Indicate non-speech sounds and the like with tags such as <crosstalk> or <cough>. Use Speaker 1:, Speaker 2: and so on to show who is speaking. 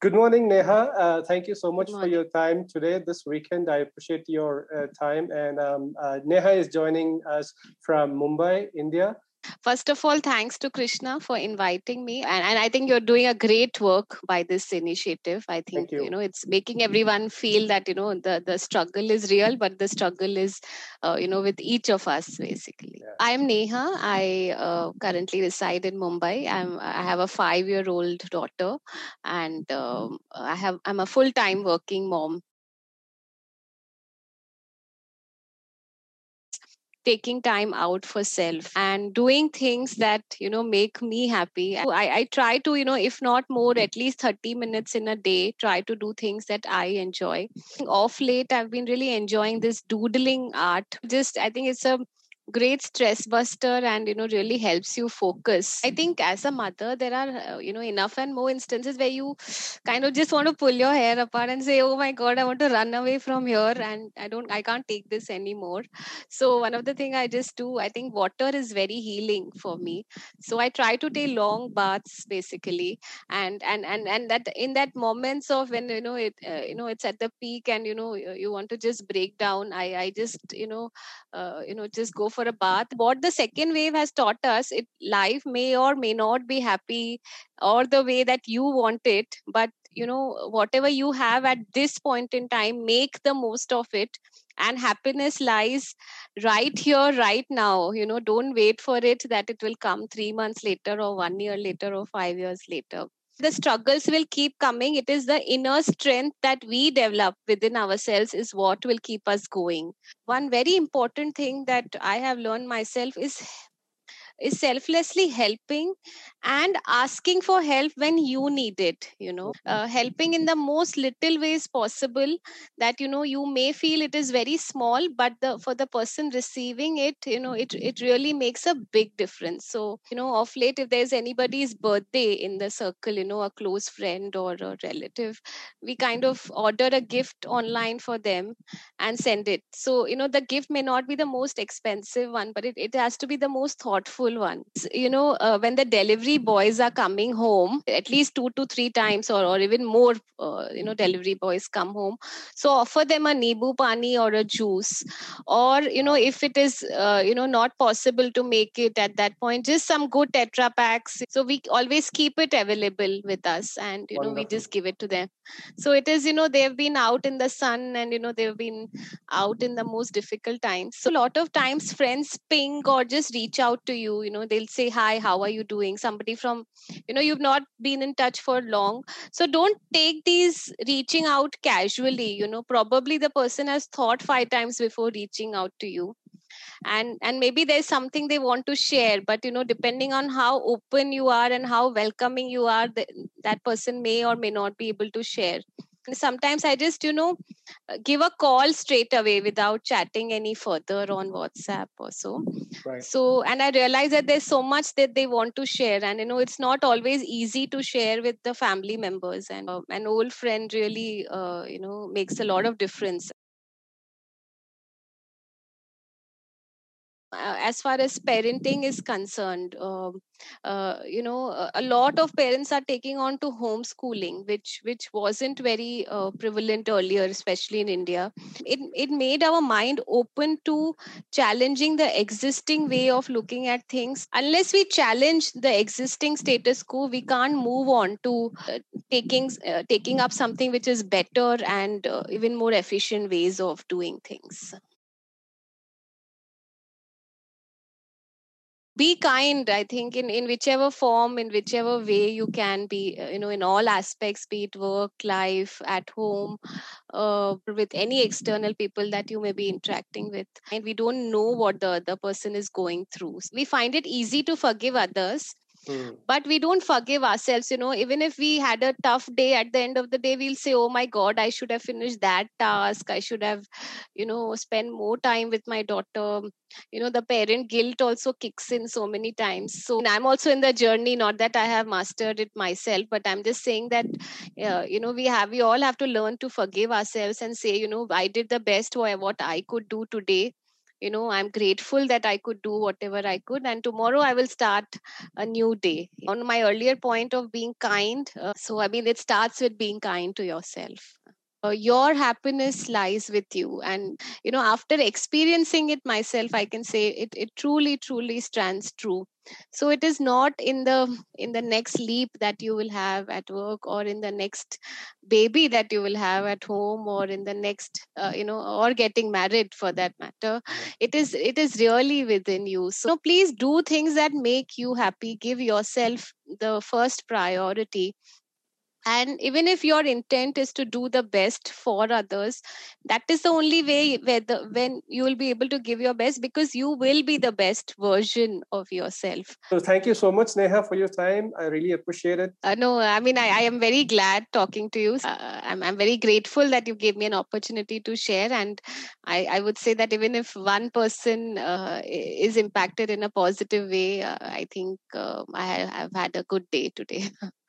Speaker 1: Good morning, Neha. Uh, thank you so much for your time today, this weekend. I appreciate your uh, time. And um, uh, Neha is joining us from Mumbai, India.
Speaker 2: First of all, thanks to Krishna for inviting me. And, and I think you're doing a great work by this initiative. I think, you. you. know, it's making everyone feel that, you know, the, the struggle is real, but the struggle is, uh, you know, with each of us, basically. Yeah. I'm Neha. I uh, currently reside in Mumbai. I'm, I have a five year old daughter and um, I have, I'm a full time working mom taking time out for self and doing things that you know make me happy. I, I try to you know if not more at least 30 minutes in a day try to do things that i enjoy. Off late i've been really enjoying this doodling art. Just i think it's a great stress buster and you know really helps you focus. I think as a mother there are uh, you know enough and more instances where you kind of just want to pull your hair apart and say oh my god i want to run away from here and i don't i can't take this anymore. So one of the thing i just do i think water is very healing for me. So i try to take long baths basically. And and and and that in that moments of when you know it uh, you know it's at the peak and you know you, you want to just break down i i just you know uh, you know just go for for a bath. What the second wave has taught us it life may or may not be happy or the way that you want it but you know whatever you have at this point in time make the most of it. And happiness lies right here right now. You know don't wait for it that it will come 3 months later or 1 year later or 5 years later the struggles will keep coming. It is the inner strength that we develop within ourselves is what will keep us going. One very important thing that i have learned myself is is selflessly helping and asking for help when you need it you know. Uh, helping in the most little ways possible that you know you may feel it is very small but the for the person receiving it you know it it really makes a big difference. So you know of late if there's anybody's birthday in the circle you know a close friend or a relative we kind of order a gift online for them and send it. So you know the gift may not be the most expensive one but it, it has to be the most thoughtful ones. You know, uh, when the delivery boys are coming home, at least two to three times, or, or even more, uh, you know, delivery boys come home. So offer them a nimbu pani or a juice, or you know, if it is, uh, you know, not possible to make it at that point, just some good tetra packs. So we always keep it available with us, and you Wonderful. know, we just give it to them. So it is, you know, they've been out in the sun, and you know, they've been out in the most difficult times. So a lot of times, friends ping or just reach out to you you know they'll say hi how are you doing? Somebody from you know you've not been in touch for long. So don't take these reaching out casually you know. Probably the person has thought five times before reaching out to you. And and maybe there's something they want to share but you know depending on how open you are and how welcoming you are that person may or may not be able to share sometimes i just you know uh, give a call straight away without chatting any further on whatsapp or so right. so and i realize that there's so much that they want to share and you know it's not always easy to share with the family members and uh, an old friend really uh, you know makes a lot of difference uh, as far as parenting is concerned um, uh, you know a lot of parents are taking on to homeschooling which which wasn't very uh, prevalent earlier especially in india. It it made our mind open to challenging the existing way of looking at things. Unless we challenge the existing status quo we can't move on to uh, taking uh, taking up something which is better and uh, even more efficient ways of doing things be kind i think in in whichever form in whichever way you can be uh, you know in all aspects be it work life at home uh, with any external people that you may be interacting with. And we don't know what the other person is going through. We find it easy to forgive others Mm. But we don't forgive ourselves, you know. Even if we had a tough day, at the end of the day, we'll say, Oh my God, I should have finished that task. I should have, you know, spent more time with my daughter. You know, the parent guilt also kicks in so many times. So I'm also in the journey, not that I have mastered it myself, but I'm just saying that, uh, you know, we have, we all have to learn to forgive ourselves and say, you know, I did the best what I could do today you know i'm grateful that i could do whatever i could and tomorrow i will start a new day. On my earlier point of being kind uh, so i mean it starts with being kind to yourself your happiness lies with you. And you know after experiencing it myself i can say it, it truly truly stands true. So it is not in the in the next leap that you will have at work or in the next baby that you will have at home or in the next uh, you know or getting married for that matter. It is it is really within you. So please do things that make you happy. Give yourself the first priority and even if your intent is to do the best for others that is the only way where the when you will be able to give your best because you will be the best version of yourself.
Speaker 1: So thank you so much neha for your time. I really appreciate it.
Speaker 2: Uh, no i mean I, I, am very glad talking to you. Uh, I'm, I'm very grateful that you gave me an opportunity to share. And i, I would say that even if one person uh, is impacted in a positive way uh, i think uh, i have had a good day today <laughs>